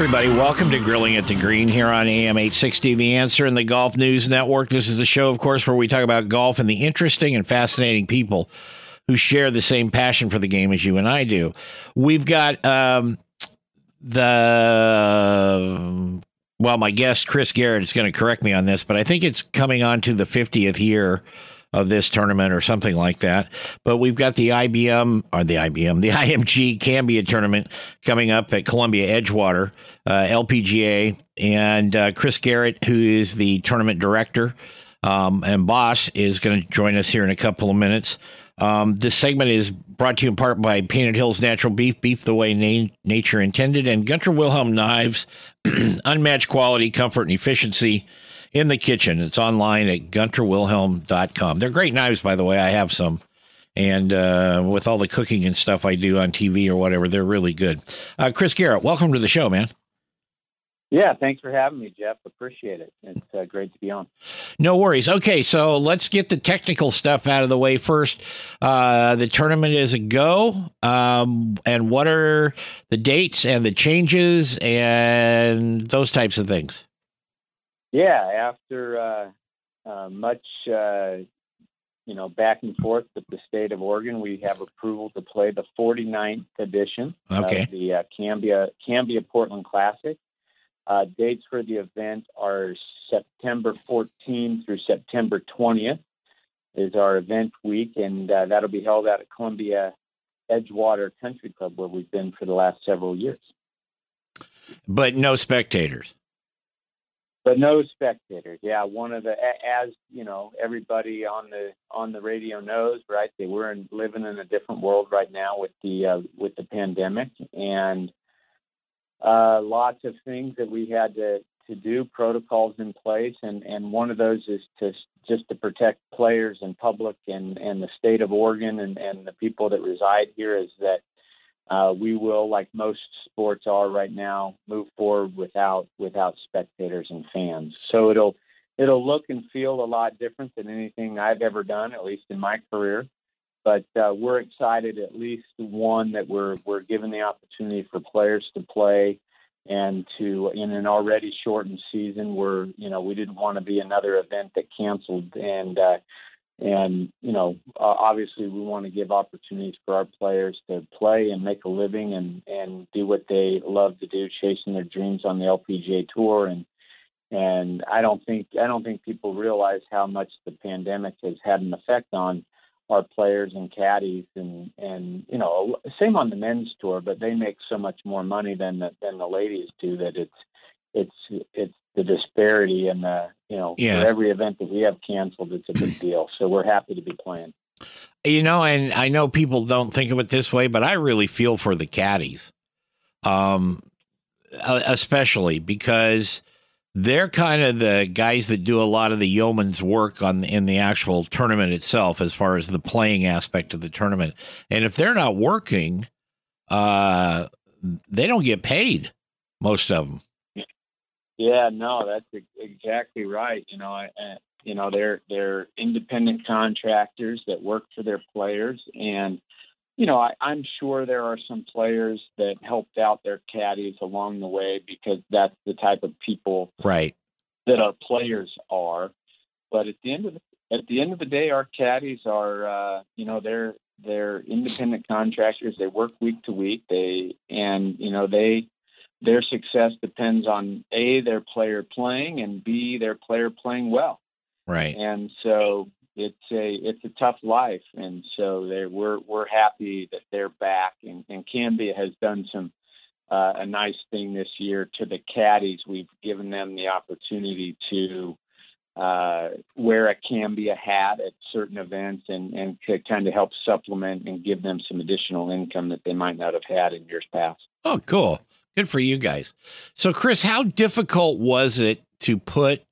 Everybody, welcome to Grilling at the Green here on AM 860 The Answer and the Golf News Network. This is the show, of course, where we talk about golf and the interesting and fascinating people who share the same passion for the game as you and I do. We've got um, the, well, my guest, Chris Garrett, is going to correct me on this, but I think it's coming on to the 50th year of this tournament or something like that. But we've got the IBM or the IBM, the IMG Cambia tournament coming up at Columbia Edgewater, uh, LPGA, and uh, Chris Garrett, who is the tournament director um, and boss, is going to join us here in a couple of minutes. Um, this segment is brought to you in part by Painted Hills Natural Beef, beef the way na- nature intended, and Gunter Wilhelm Knives, unmatched quality, comfort, and efficiency in the kitchen. It's online at gunterwilhelm.com. They're great knives, by the way. I have some. And uh, with all the cooking and stuff I do on TV or whatever, they're really good. Uh, Chris Garrett, welcome to the show, man. Yeah, thanks for having me, Jeff. Appreciate it. It's uh, great to be on. No worries. Okay, so let's get the technical stuff out of the way first. Uh, the tournament is a go. Um, and what are the dates and the changes and those types of things? Yeah, after uh, uh, much, uh, you know, back and forth with the state of Oregon, we have approval to play the 49th edition Okay. of the uh, Cambia Cambia Portland Classic. Uh, dates for the event are September 14 through September 20th is our event week, and uh, that'll be held out at Columbia Edgewater Country Club, where we've been for the last several years. But no spectators. But no spectators. Yeah, one of the as you know everybody on the on the radio knows, right? That we're in, living in a different world right now with the uh, with the pandemic and uh, lots of things that we had to to do, protocols in place, and and one of those is to just to protect players and public and and the state of Oregon and and the people that reside here is that uh, we will, like most sports are right now, move forward without without spectators and fans. So it'll it'll look and feel a lot different than anything I've ever done, at least in my career. But uh, we're excited, at least one, that we're we're given the opportunity for players to play and to in an already shortened season. We're you know we didn't want to be another event that canceled and. Uh, and you know uh, obviously we want to give opportunities for our players to play and make a living and and do what they love to do chasing their dreams on the LPGA tour. And and I don't think I don't think people realize how much the pandemic has had an effect on our players and caddies and and you know same on the men's tour but they make so much more money than the, than the ladies do that it's it's it's the disparity and the you know Yeah. for every event that we have canceled it's a big deal so we're happy to be playing You know, and I know people don't think of it this way, but I really feel for the caddies, um, especially because they're kind of the guys that do a lot of the yeoman's work on in the actual tournament itself, as far as the playing aspect of the tournament. And if they're not working, uh, they don't get paid. Most of them. Yeah, no, that's exactly right. You know, I, I, you know, they're they're independent contractors that work for their players, and you know, I, I'm sure there are some players that helped out their caddies along the way because that's the type of people Right. that our players are. But at the end of the at the end of the day, our caddies are, uh, you know, they're they're independent contractors. They work week to week. They and you know they their success depends on a their player playing and b their player playing well. Right. And so it's a it's a tough life, and so they we're we're happy that they're back. And, and Cambia has done some uh, a nice thing this year to the caddies. We've given them the opportunity to uh, wear a Cambia hat at certain events and, and to kind of help supplement and give them some additional income that they might not have had in years past. Oh, cool. Good for you guys. So, Chris, how difficult was it to put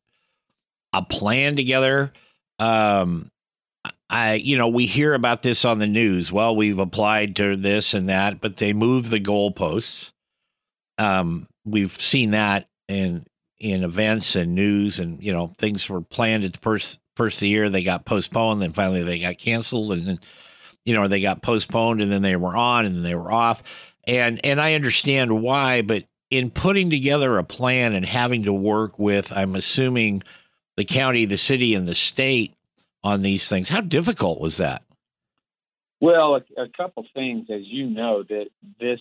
a plan together? Um, I, you know, we hear about this on the news. Well, we've applied to this and that, but they move the goalposts. Um, we've seen that in in events and news, and you know, things were planned at the first first of the year. They got postponed, then finally they got canceled, and then you know they got postponed, and then they were on, and then they were off. And and I understand why, but in putting together a plan and having to work with, I'm assuming the county, the city, and the state on these things. How difficult was that? Well, a, a couple things, as you know, that this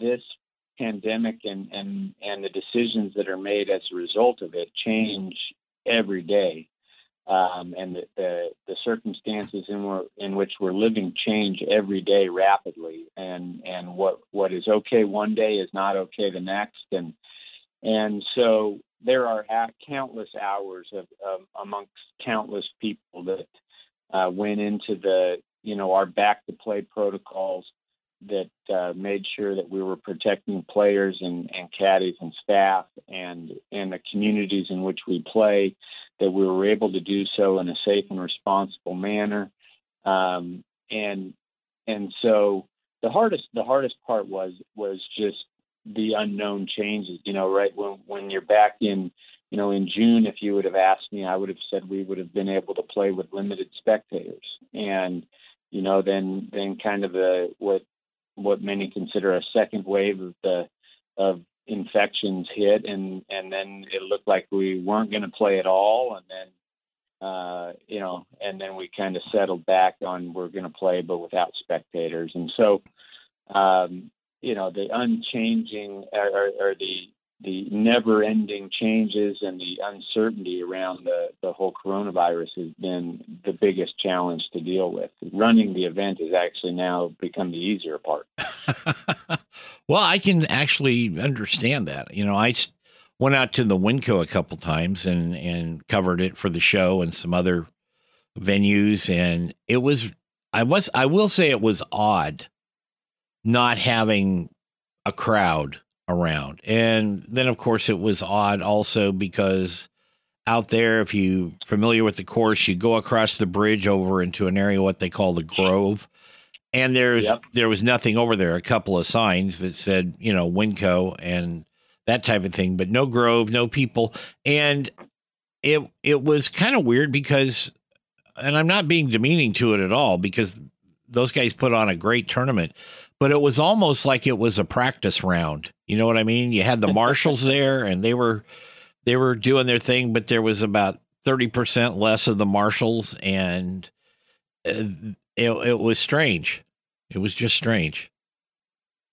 this pandemic and and and the decisions that are made as a result of it change every day, um, and the, the, the circumstances in in which we're living change every day rapidly, and and what what is okay one day is not okay the next, and and so there are countless hours of, of amongst countless people that uh, went into the you know our back to play protocols that uh, made sure that we were protecting players and, and caddies and staff and and the communities in which we play that we were able to do so in a safe and responsible manner um, and and so the hardest the hardest part was was just the unknown changes. You know, right when when you're back in, you know, in June, if you would have asked me, I would have said we would have been able to play with limited spectators, and you know, then then kind of the what what many consider a second wave of the of infections hit, and and then it looked like we weren't going to play at all, and then. Uh, you know, and then we kind of settled back on we're going to play, but without spectators. And so, um, you know the unchanging or, or the the never-ending changes and the uncertainty around the, the whole coronavirus has been the biggest challenge to deal with. Running the event has actually now become the easier part. well, I can actually understand that. You know, I went out to the Winco a couple times and and covered it for the show and some other venues, and it was I was I will say it was odd not having a crowd around. And then, of course, it was odd also because out there, if you familiar with the course, you go across the bridge over into an area what they call the Grove, and there's yep. there was nothing over there. A couple of signs that said you know Winco and that type of thing, but no Grove, no people, and it it was kind of weird because, and I'm not being demeaning to it at all because those guys put on a great tournament, but it was almost like it was a practice round. You know what I mean? You had the marshals there and they were they were doing their thing, but there was about 30% less of the marshals and uh, it, it was strange. It was just strange.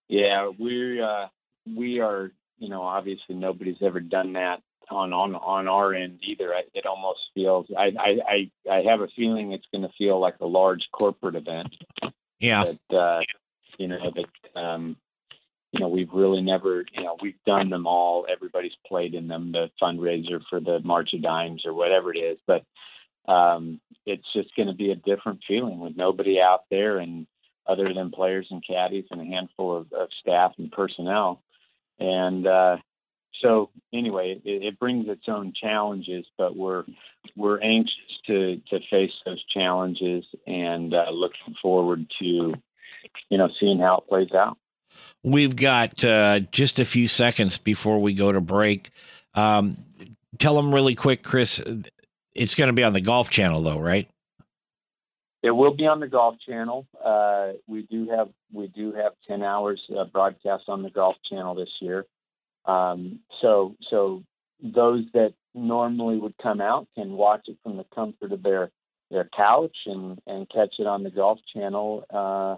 Yeah, we uh we are, you know, obviously nobody's ever done that on on on our end either. It almost feels I I I, I have a feeling it's going to feel like a large corporate event. Yeah. That, uh, you know that um, you know we've really never you know we've done them all. Everybody's played in them the fundraiser for the march of dimes or whatever it is. But um, it's just going to be a different feeling with nobody out there and other than players and caddies and a handful of, of staff and personnel. And uh, so anyway it, it, brings its own challenges but we're we're anxious to to face those challenges and uh, looking forward to you know, seeing how it plays out. We've got uh, just a few seconds before we go to break. Um, tell them really quick, Chris. It's going to be on the Golf Channel, though, right? It will be on the Golf Channel. Uh, we do have we do have ten hours uh, broadcast on the Golf Channel this year. Um, so so those that normally would come out can watch it from the comfort of their their couch and and catch it on the Golf Channel uh,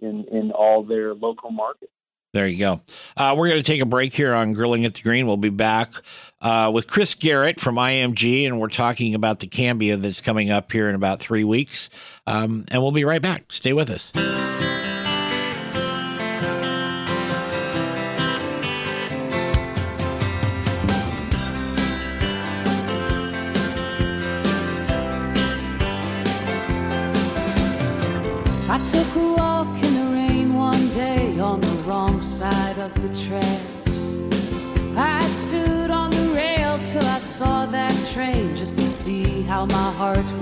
in in all their local markets. There you go. Uh, we're going to take a break here on Grilling at the Green. We'll be back uh, with Chris Garrett from IMG, and we're talking about the Cambia that's coming up here in about three weeks. Um, and we'll be right back. Stay with us.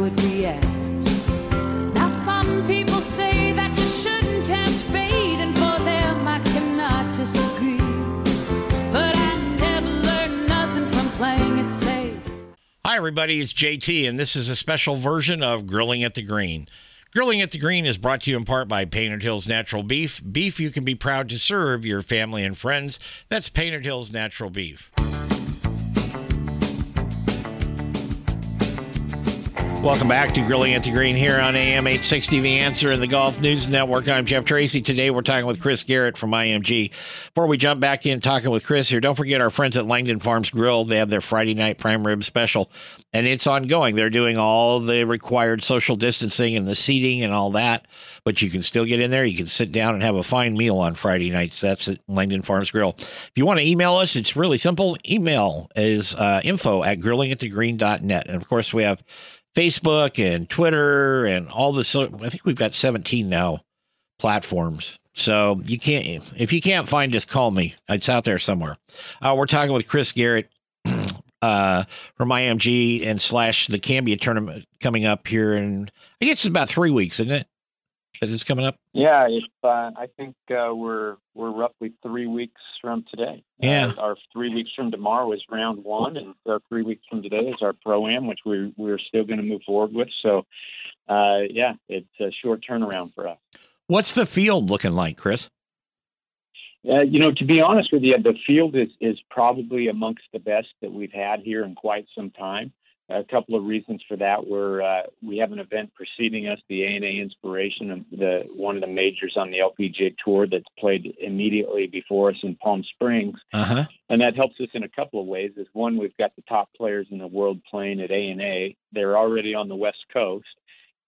Would react. Now, some people say that you shouldn't tempt fate, and for them I cannot disagree. But I never learned nothing from playing it safe. Hi, everybody. It's JT, and this is a special version of Grilling at the Green. Grilling at the Green is brought to you in part by Painted Hills Natural Beef. Beef you can be proud to serve your family and friends. That's Painted Hills Natural Beef. Welcome back to Grilling at the Green here on AM 860 The Answer and the Golf News Network. I'm Jeff Tracy. Today we're talking with Chris Garrett from IMG. Before we jump back in talking with Chris here, don't forget our friends at Langdon Farms Grill. They have their Friday night prime rib special, and it's ongoing. They're doing all the required social distancing and the seating and all that, but you can still get in there. You can sit down and have a fine meal on Friday nights. That's at Langdon Farms Grill. If you want to email us, it's really simple. Email is uh, info at grillingatthegreen.net. And of course, we have Facebook and Twitter and all the so I think we've got 17 now platforms. So you can't if you can't find us, call me. It's out there somewhere. Uh, we're talking with Chris Garrett uh, from IMG and slash the Cambia tournament coming up here and I guess it's about three weeks, isn't it? That is coming up. Yeah, if, uh, I think uh, we're we're roughly three weeks from today. Yeah. Uh, our three weeks from tomorrow is round one, and so three weeks from today is our pro am, which we we're still going to move forward with. So, uh, yeah, it's a short turnaround for us. What's the field looking like, Chris? Uh, you know, to be honest with you, the field is is probably amongst the best that we've had here in quite some time. A couple of reasons for that were uh, we have an event preceding us, the ANA Inspiration, of the one of the majors on the LPGA Tour that's played immediately before us in Palm Springs, Uh huh. and that helps us in a couple of ways. Is one, we've got the top players in the world playing at ANA. They're already on the West Coast,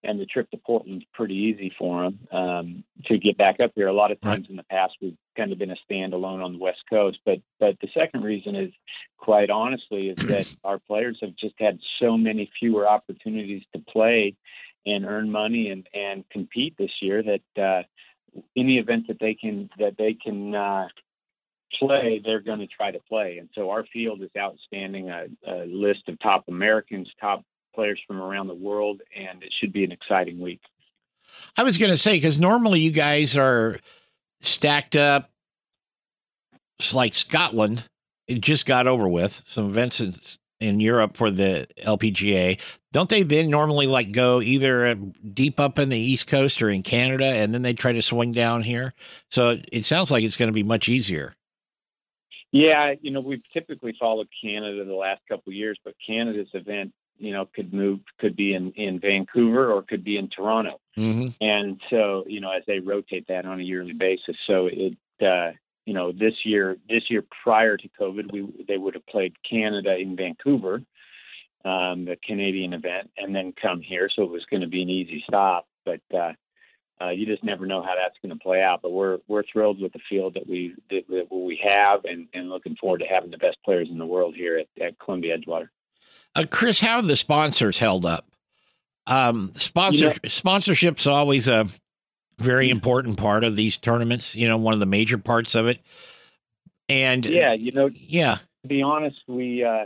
and the trip to Portland's pretty easy for them um, to get back up here. A lot of times in the past, we've kind of been a standalone on the West Coast, but but the second reason is, quite honestly, is that our players have just had so many fewer opportunities to play and earn money and and compete this year that uh, any event that they can that they can. Uh, play, they're going to try to play. And so our field is outstanding, a, a list of top Americans, top players from around the world, and it should be an exciting week. I was going to say because normally you guys are stacked up. It's like Scotland. It just got over with some events in, in Europe for the LPGA. Don't they then normally like go either uh, deep up in the East Coast or in Canada, and then they try to swing down here? So it sounds like it's going to be much easier. Yeah, you know, we've typically followed Canada the last couple of years, but Canada's event, you know, could move, could be in, in Vancouver or could be in Toronto. Mm-hmm. And so, you know, as they rotate that on a yearly basis, so it, uh, you know, this year, this year prior to COVID, we they would have played Canada in Vancouver, um, the Canadian event, and then come here. So it was going to be an easy stop, but uh, uh, you just never know how that's going to play out. But we're we're thrilled with the field that we that, that we have, and, and looking forward to having the best players in the world here at, at Columbia Edgewater. Uh, Chris, how have the sponsors held up? Um, sponsor sponsorship's always a very important part of these tournaments. You know, one of the major parts of it. And Yeah, you know, yeah, to be honest, we uh,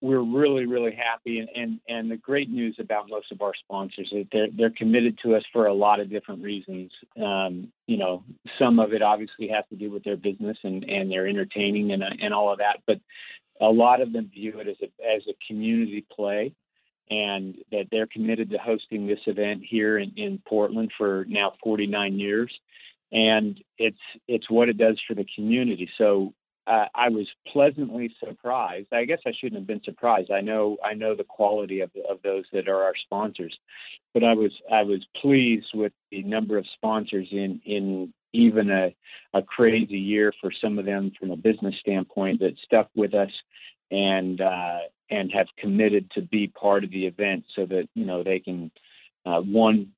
we're really really happy, and, and and the great news about most of our sponsors is they're they're committed to us for a lot of different reasons. Um, you know, some of it obviously has to do with their business and and their entertaining and and all of that, but a lot of them view it as a as a community play. And that they're committed to hosting this event here in, in Portland for now 49 years, and it's it's what it does for the community. So uh, I was pleasantly surprised. I guess I shouldn't have been surprised. I know I know the quality of of those that are our sponsors, but I was I was pleased with the number of sponsors in in even a a crazy year for some of them from a business standpoint that stuck with us and uh, and have committed to be part of the event so that you know they can uh, one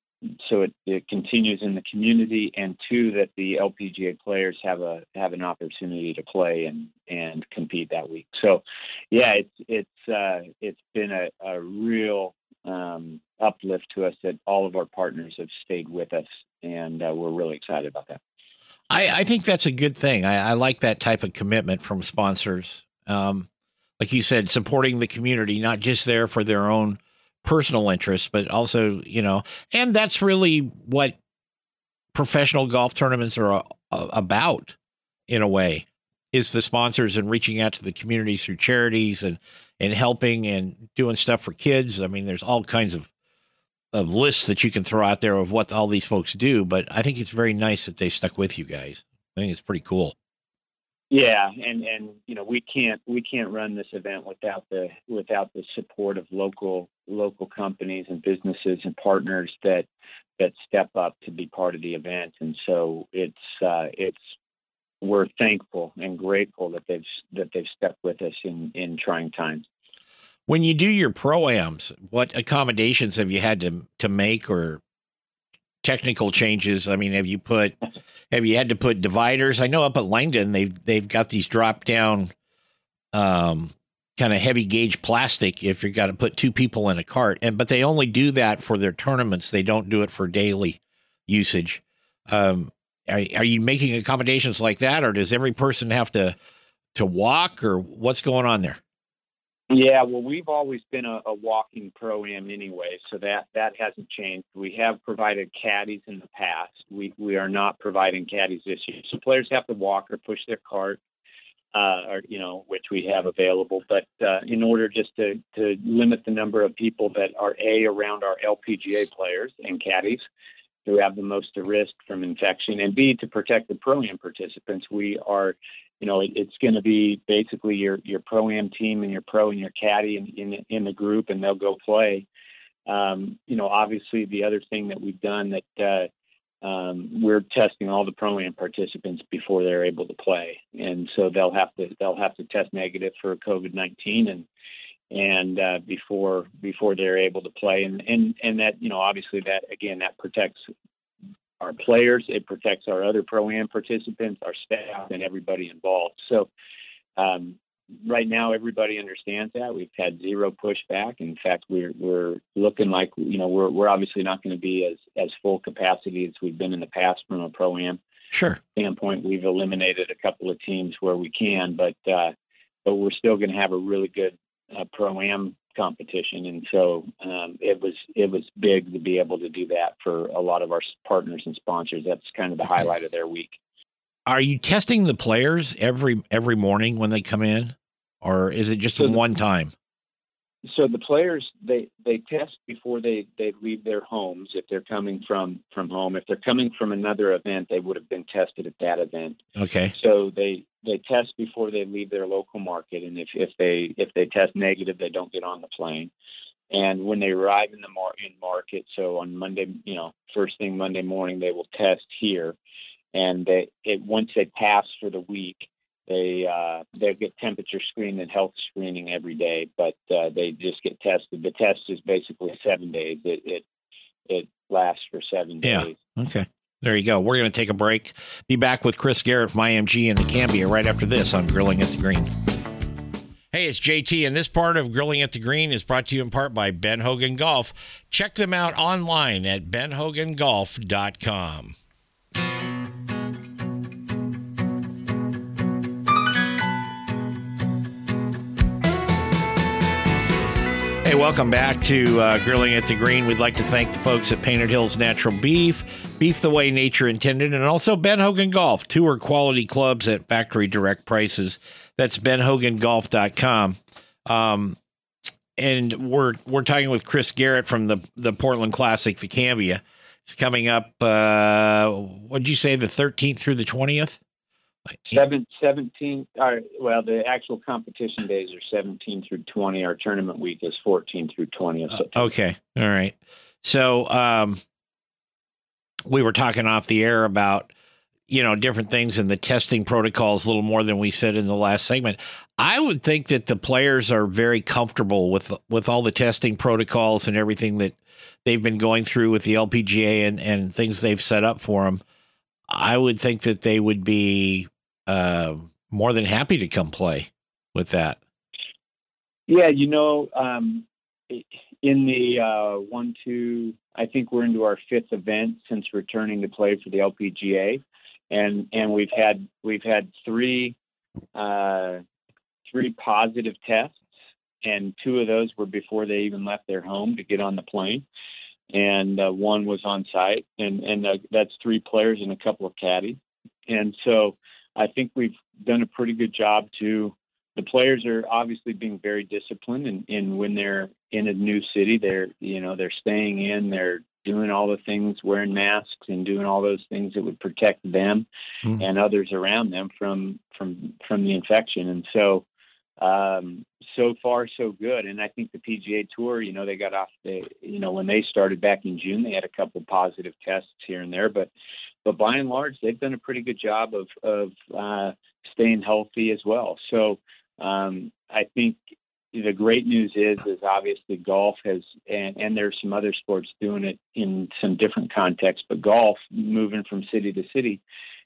so it, it continues in the community, and two that the LPGA players have a have an opportunity to play and and compete that week. So, yeah, it's it's uh, it's been a, a real um, uplift to us that all of our partners have stayed with us, and uh, we're really excited about that. I, I think that's a good thing. I, I like that type of commitment from sponsors. Um, like you said, supporting the community, not just there for their own personal interests, but also, you know, and that's really what professional golf tournaments are uh, about in a way is the sponsors and reaching out to the communities through charities and and helping and doing stuff for kids. I mean, there's all kinds of of lists that you can throw out there of what all these folks do, but I think it's very nice that they stuck with you guys. I think it's pretty cool. Yeah, and and you know we can't we can't run this event without the without the support of local local companies and businesses and partners that that step up to be part of the event, and so it's uh, it's we're thankful and grateful that they've that they've stepped with us in in trying times. When you do your proams, what accommodations have you had to to make or technical changes? I mean, have you put have you had to put dividers? I know up at Langdon they've they've got these drop down um, kind of heavy gauge plastic if you've got to put two people in a cart and but they only do that for their tournaments they don't do it for daily usage um, are, are you making accommodations like that or does every person have to to walk or what's going on there yeah, well, we've always been a, a walking pro am anyway, so that that hasn't changed. We have provided caddies in the past. We we are not providing caddies this year, so players have to walk or push their cart, uh, or you know, which we have available. But uh, in order just to to limit the number of people that are a around our LPGA players and caddies, who have the most risk from infection, and B, to protect the pro am participants, we are, you know, it, it's going to be basically your your pro am team and your pro and your caddy in in, in the group, and they'll go play. Um, you know, obviously, the other thing that we've done that uh, um, we're testing all the pro am participants before they're able to play, and so they'll have to they'll have to test negative for COVID nineteen and and uh, before before they're able to play and and and that you know obviously that again that protects our players. It protects our other pro am participants our staff and everybody involved. So um, right now everybody understands that. We've had zero pushback. In fact we're we're looking like you know we're we're obviously not going to be as as full capacity as we've been in the past from a pro am sure. standpoint. We've eliminated a couple of teams where we can but uh but we're still going to have a really good uh, pro am competition, and so um, it was it was big to be able to do that for a lot of our partners and sponsors. That's kind of the highlight of their week. Are you testing the players every every morning when they come in, or is it just so one time? So the players they they test before they they leave their homes. If they're coming from from home if they're coming from another event they would have been tested at that event. Okay. So they they test before they leave their local market and if if they if they test negative they don't get on the plane. And when they arrive in the mar- in market so on monday you know first thing monday morning they will test here. And they it once they pass for the week they uh, they get temperature screened and health screening every day, but uh, they just get tested. The test is basically seven days. It it, it lasts for seven yeah. days. Okay. There you go. We're going to take a break. Be back with Chris Garrett from IMG and the Cambia right after this on Grilling at the Green. Hey, it's JT, and this part of Grilling at the Green is brought to you in part by Ben Hogan Golf. Check them out online at benhogangolf.com. welcome back to uh, Grilling at the Green. We'd like to thank the folks at Painted Hills Natural Beef, Beef the Way Nature Intended, and also Ben Hogan Golf, tour quality clubs at factory direct prices. That's benhogangolf.com. Um, and we're we're talking with Chris Garrett from the the Portland Classic, the Cambia. It's coming up. Uh, what did you say? The 13th through the 20th Seven, 17, uh, well, the actual competition days are 17 through 20. Our tournament week is 14 through 20 of Uh, okay. All right. So um, we were talking off the air about you know different things and the testing protocols a little more than we said in the last segment. I would think that the players are very comfortable with with all the testing protocols and everything that they've been going through with the LPGA and and things they've set up for them. I would think that they would be uh, more than happy to come play with that. Yeah, you know, um, in the uh, one, two, I think we're into our fifth event since returning to play for the LPGA, and and we've had we've had three uh, three positive tests, and two of those were before they even left their home to get on the plane, and uh, one was on site, and and uh, that's three players and a couple of caddies, and so I think we've done a pretty good job to the players are obviously being very disciplined and, and when they're in a new city they're you know they're staying in they're doing all the things wearing masks and doing all those things that would protect them Mhm. and others around them from from from the infection and so um so far so good and i think the pga tour you know they got off the you know when they started back in june they had a couple positive tests here and there but but by and large they've done a pretty good job of of uh staying healthy as well. So um, I think the great news is, is obviously golf has, and, and there's some other sports doing it in some different contexts, but golf moving from city to city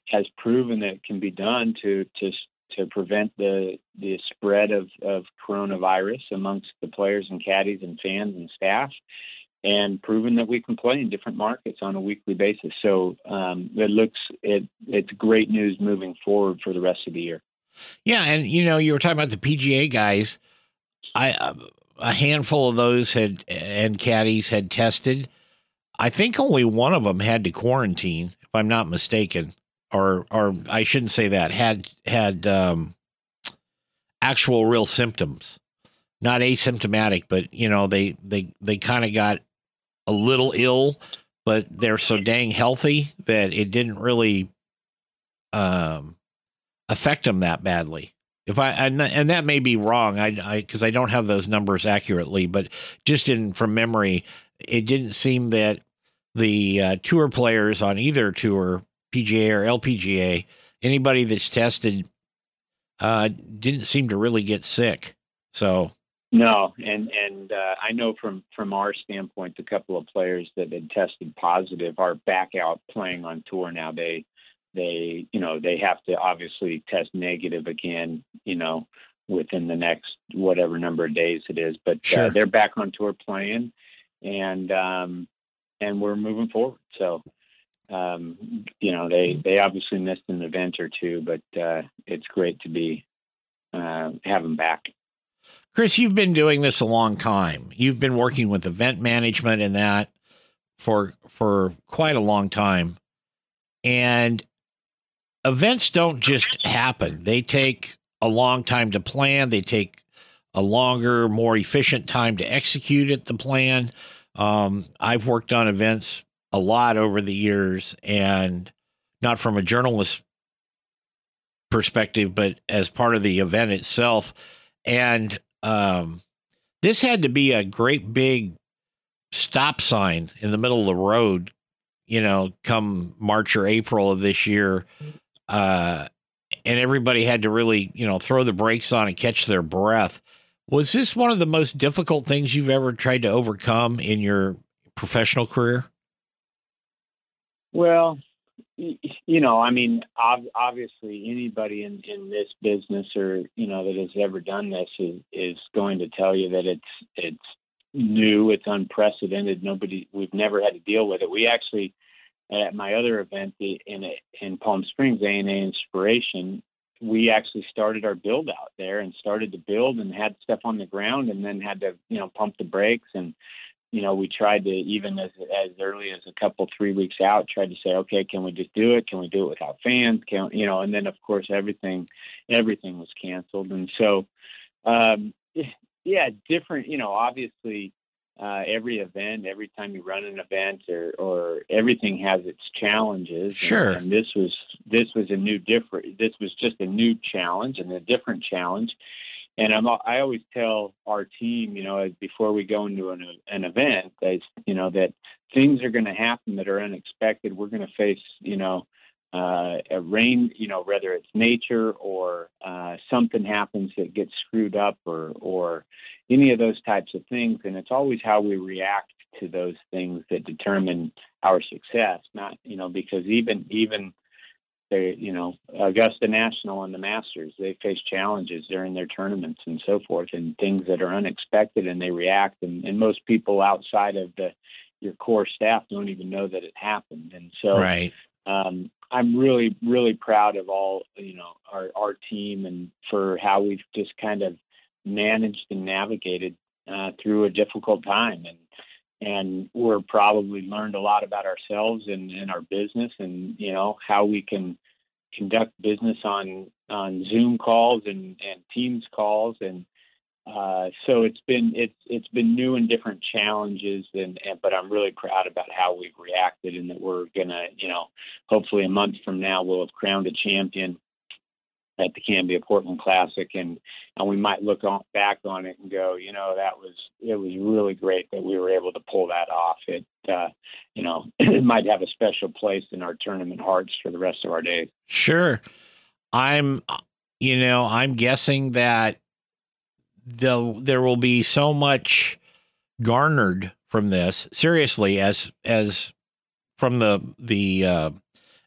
has proven that it can be done to to to prevent the the spread of of coronavirus amongst the players and caddies and fans and staff, and proven that we can play in different markets on a weekly basis. So um, it looks it it's great news moving forward for the rest of the year. Yeah, and you know, you were talking about the PGA guys. I uh, a handful of those had and caddies had tested. I think only one of them had to quarantine, if I'm not mistaken, or or I shouldn't say that had had um, actual real symptoms, not asymptomatic, but you know they they they kind of got a little ill, but they're so dang healthy that it didn't really um affect them that badly. If I and, and that may be wrong, I because I, don't have those numbers accurately, but just in from memory, it didn't seem that the uh, tour players on either tour, PGA or LPGA, anybody that's tested, uh, didn't seem to really get sick. So no, and and uh, I know from from our standpoint, the couple of players that had tested positive are back out playing on tour now. They they you know they have to obviously test negative again you know within the next whatever number of days it is but Sure. uh, they're back on tour playing and um and we're moving forward so um you know they they obviously missed an event or two but uh it's great to be uh have them back Chris, you've been doing this a long time. You've been working with event management and that for for quite a long time. And events don't just happen. They take a long time to plan. They take a longer, more efficient time to execute it, the plan. Um, I've worked on events a lot over the years and not from a journalist perspective, but as part of the event itself. And um, this had to be a great big stop sign in the middle of the road, you know, come March or April of this year. Uh, and everybody had to really, you know, throw the brakes on and catch their breath. Was this one of the most difficult things you've ever tried to overcome in your professional career? Well, you know, I mean, obviously, anybody in in this business or you know that has ever done this is is going to tell you that it's it's new, it's unprecedented. Nobody, we've never had to deal with it. We actually, at my other event in in Palm Springs, ANA Inspiration, we actually started our build out there and started to build and had stuff on the ground, and then had to you know pump the brakes and you know, we tried to even as as early as a couple three weeks out, tried to say, okay, can we just do it? Can we do it without fans? Can you know? And then of course everything everything was canceled, and so um, yeah, different. You know, obviously uh, every event, every time you run an event, or, or everything has its challenges. Sure. And, and this was this was a new different. This was just a new challenge and a different challenge. And I'm, I always tell our team, you know, before we go into an, an event, that you know that things are going to happen that are unexpected. We're going to face, you know, uh, a rain, you know, whether it's nature or uh, something happens that gets screwed up or or any of those types of things. And it's always how we react to those things that determine our success. Not, you know, because even even they, you know, Augusta National and the Masters, they face challenges during their tournaments and so forth, and things that are unexpected, and they react. And, and most people outside of the your core staff don't even know that it happened. And so, right. Um, I'm really, really proud of all, you know, our, our team and for how we've just kind of managed and navigated uh, through a difficult time. And, and we're probably learned a lot about ourselves and, and our business and, you know, how we can conduct business on, on Zoom calls and, and Teams calls. And, uh, so it's been it's it's been new and different challenges, and, and, but I'm really proud about how we've reacted, and that we're gonna, you know, hopefully a month from now we'll have crowned a champion at the Cambia Portland Classic, and and we might look on, back on it and go, you know, that was it was really great that we were able to pull that off. It, uh, you know, it might have a special place in our tournament hearts for the rest of our days. Sure, I'm, you know, I'm guessing that the there will be so much garnered from this seriously as as from the the uh,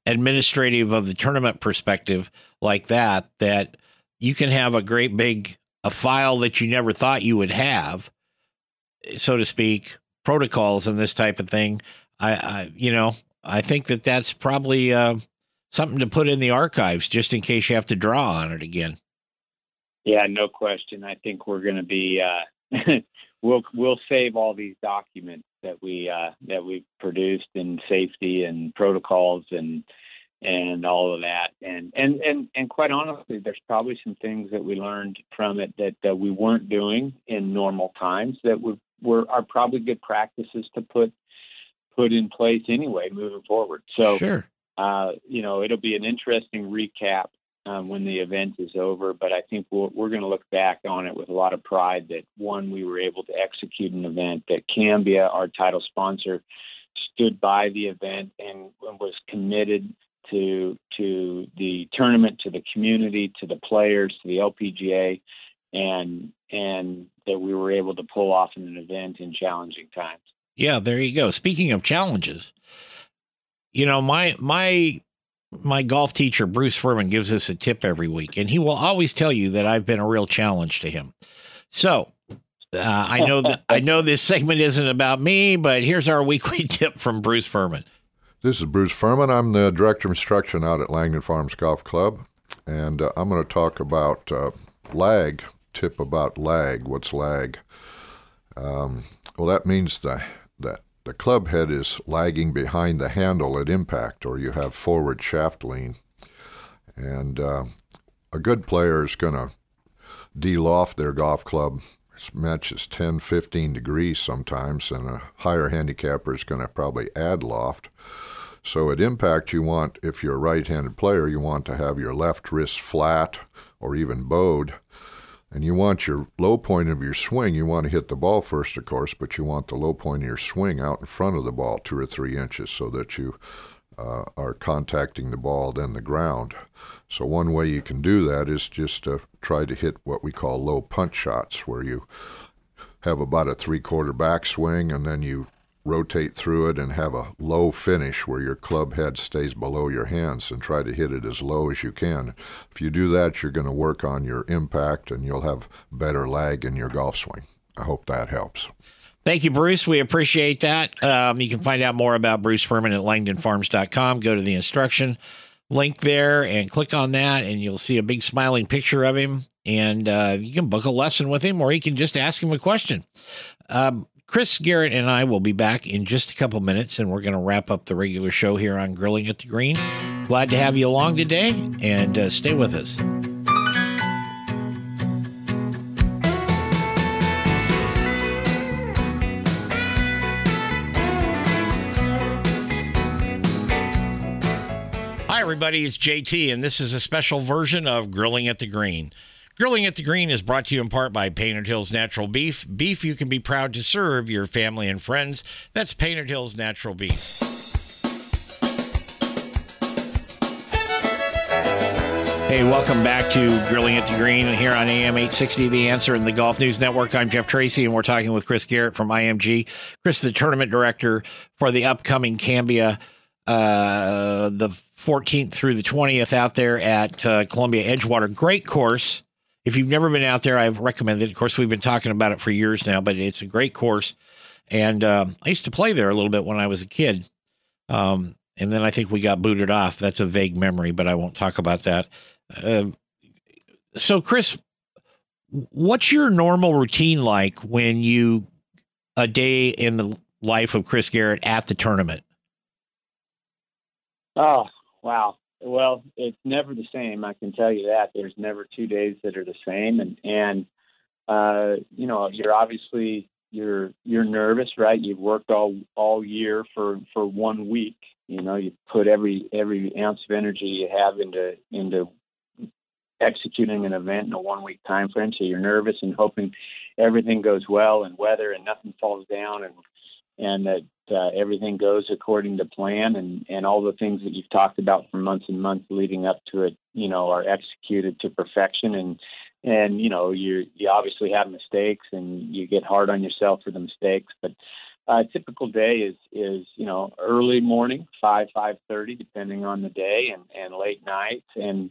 administrative of the tournament perspective like that that you can have a great big a file that you never thought you would have so to speak protocols and this type of thing i, I you know i think that that's probably uh, something to put in the archives just in case you have to draw on it again yeah, no question. I think we're going to be uh, we'll we'll save all these documents that we uh, that we've produced in safety and protocols and and all of that. And and and and quite honestly, there's probably some things that we learned from it that, that we weren't doing in normal times that were, were are probably good practices to put put in place anyway moving forward. So sure. uh, you know, it'll be an interesting recap um, when the event is over. But I think we we are going to look back on it with a lot of pride that one, we were able to execute an event, that Cambia, our title sponsor, stood by the event and was committed to to the tournament, to the community, to the players, to the LPGA, and and that we were able to pull off an event in challenging times. Yeah, there you go. Speaking of challenges, you know, my my my golf teacher, Bruce Furman, gives us a tip every week, and he will always tell you that I've been a real challenge to him. So uh, I know that I know this segment isn't about me, but here's our weekly tip from Bruce Furman. This is Bruce Furman. I'm the director of instruction out at Langdon Farms Golf Club, and uh, I'm going to talk about uh, lag. Tip about lag. What's lag? Um, well, that means the, that the club head is lagging behind the handle at impact, or you have forward shaft lean. And uh, a good player is going to de-loft their golf club as 10, 15 degrees sometimes, and a higher handicapper is going to probably add loft. So at impact, you want, if you're a right-handed player, you want to have your left wrist flat or even bowed and you want your low point of your swing, you want to hit the ball first, of course, but you want the low point of your swing out in front of the ball, two or three inches, so that you uh, are contacting the ball, then the ground. So, one way you can do that is just to try to hit what we call low punch shots, where you have about a three quarter backswing and then you rotate through it and have a low finish where your club head stays below your hands and try to hit it as low as you can. If you do that, you're going to work on your impact and you'll have better lag in your golf swing. I hope that helps. Thank you, Bruce. We appreciate that. Um, you can find out more about Bruce Furman at langdonfarms.com. Go to the instruction link there and click on that, and you'll see a big smiling picture of him. And uh, you can book a lesson with him, or you can just ask him a question. Um, Chris Garrett and I will be back in just a couple minutes, and we're going to wrap up the regular show here on Grilling at the Green. Glad to have you along today, and uh, stay with us. Hi, everybody, it's JT, and this is a special version of Grilling at the Green. Grilling at the Green is brought to you in part by Painted Hills Natural Beef. Beef you can be proud to serve your family and friends. That's Painted Hills Natural Beef. Hey, welcome back to Grilling at the Green here on AM 860 The Answer and the Golf News Network. I'm Jeff Tracy, and we're talking with Chris Garrett from IMG. Chris, the tournament director for the upcoming Cambia uh, the 14th through the 20th out there at uh, Columbia Edgewater. Great course. If you've never been out there, I recommend it. Of course, we've been talking about it for years now, but it's a great course. And uh, I used to play there a little bit when I was a kid. Um, and then I think we got booted off. That's a vague memory, but I won't talk about that. Uh, so, Chris, what's your normal routine like when you a day in the life of Chris Garrett at the tournament? Oh, wow. Well, it's never the same. I can tell you that. There's never two days that are the same, and and uh, you know, you're obviously you're you're nervous, right? You've worked all all year for for one week. You know, you put every every ounce of energy you have into into executing an event in a one week time frame. So you're nervous and hoping everything goes well and weather and nothing falls down and and that uh, everything goes according to plan and, and all the things that you've talked about for months and months leading up to it, you know, are executed to perfection. And, and, you know, you, you obviously have mistakes and you get hard on yourself for the mistakes, but a typical day is, is, you know, early morning, five, five thirty, depending on the day and, and late nights. And,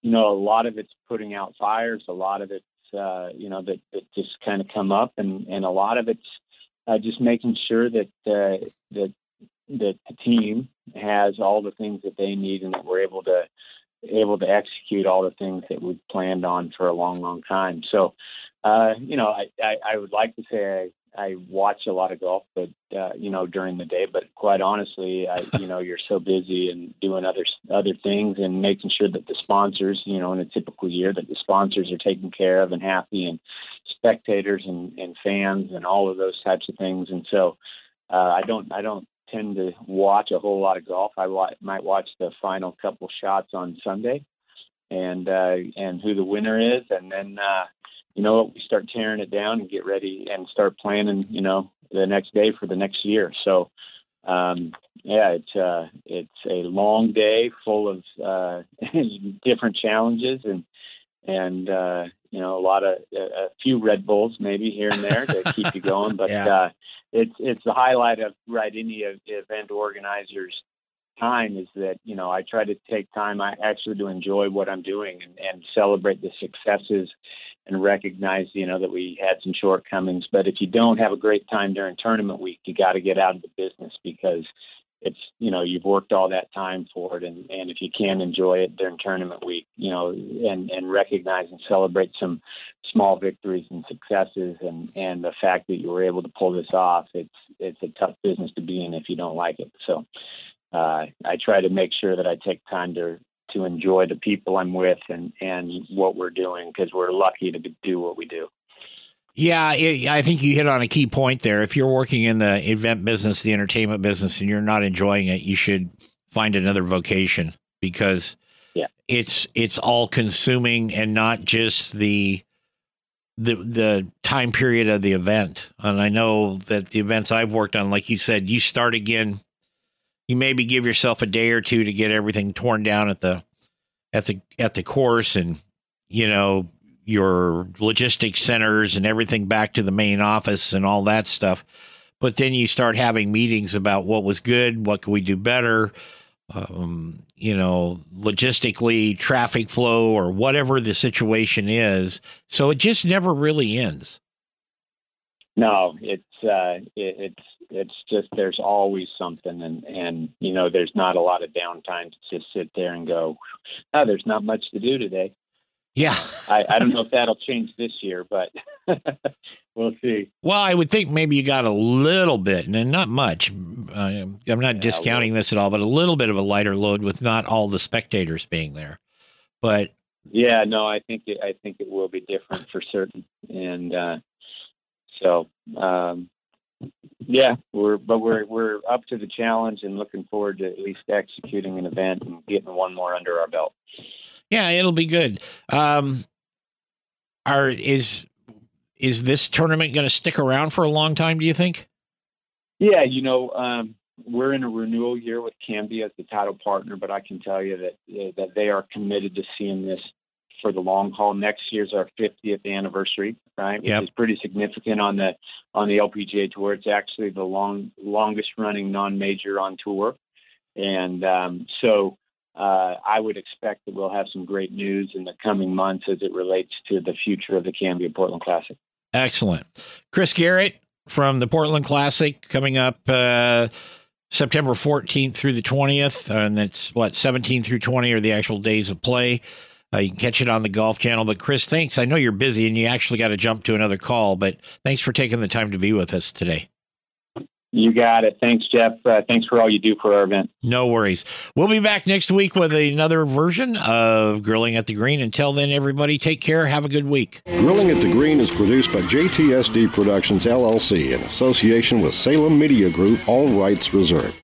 you know, a lot of it's putting out fires. A lot of it's, uh, you know, that, that just kind of come up and, and a lot of it's, uh, just making sure that uh, that that the team has all the things that they need and that we're able to able to execute all the things that we've planned on for a long, long time. So, uh, you know, I, I, I, would like to say I, watch a lot of golf, but uh, you know, during the day. But quite honestly, I, you know, you're so busy and doing other other things and making sure that the sponsors, you know, in a typical year, that the sponsors are taken care of and happy, and spectators and, and fans and all of those types of things. And so uh, I don't I don't tend to watch a whole lot of golf. I wa- might watch the final couple shots on Sunday and uh, and who the winner is, and then uh, you know what, we start tearing it down and get ready and start planning. You know the next day for the next year. So um, yeah, it's uh, it's a long day full of uh, different challenges and and uh, you know a lot of a, few Red Bulls maybe here and there to keep you going. But yeah. uh, it's it's the highlight of right any event organizer's time is that you know I try to take time I actually to enjoy what I'm doing and, and celebrate the successes and recognize you know that we had some shortcomings. But if you don't have a great time during tournament week, you got to get out of the business because it's you know you've worked all that time for it and and if you can enjoy it during tournament week you know and and recognize and celebrate some small victories and successes and and the fact that you were able to pull this off it's it's a tough business to be in if you don't like it so uh, I try to make sure that I take time to to enjoy the people I'm with and and what we're doing because we're lucky to do what we do. Yeah, I think you hit on a key point there. If you're working in the event business, the entertainment business, and you're not enjoying it, you should find another vocation because yeah. it's it's all consuming and not just the the the time period of the event. And I know that the events I've worked on, like you said, you start again. You maybe give yourself a day or two to get everything torn down at the at the at the course and you know your logistics centers and everything back to the main office and all that stuff. But then you start having meetings about what was good, what can we do better, um, you know, logistically, traffic flow, or whatever the situation is. So it just never really ends. No, it's uh, it, it's it's just there's always something, and and you know there's not a lot of downtime to just sit there and go, oh, there's not much to do today. Yeah. I, I don't know if that'll change this year, but we'll see. Well, I would think maybe you got a little bit, and not much. Uh, I'm not yeah, discounting this at all, but a little bit of a lighter load with not all the spectators being there. But yeah, no, I think it, I think it will be different for certain, and uh, so um, Yeah, we're but we're we're up to the challenge and looking forward to at least executing an event and getting one more under our belt. Yeah, it'll be good. Um, are is is this tournament going to stick around for a long time? Do you think? Yeah, you know, um, we're in a renewal year with Cambia as the title partner, but I can tell you that uh, that they are committed to seeing this for the long haul. Next year's our 50th anniversary, right? Which Yep. is pretty significant on the on the LPGA tour. It's actually the long longest running non major on tour, and um, so uh, I would expect that we'll have some great news in the coming months as it relates to the future of the Cambia Portland Classic. Excellent. Chris Garrett from the Portland Classic coming up uh, September 14th through the 20th. And that's what, 17 through 20 are the actual days of play. Uh, you can catch it on the Golf Channel. But Chris, thanks. I know you're busy and you actually got to jump to another call, but thanks for taking the time to be with us today. You got it. Thanks, Jeff. Uh, thanks for all you do for our event. No worries. We'll be back next week with another version of Grilling at the Green. Until then, everybody, take care. Have a good week. Grilling at the Green is produced by JTSD Productions LLC in association with Salem Media Group, all rights reserved.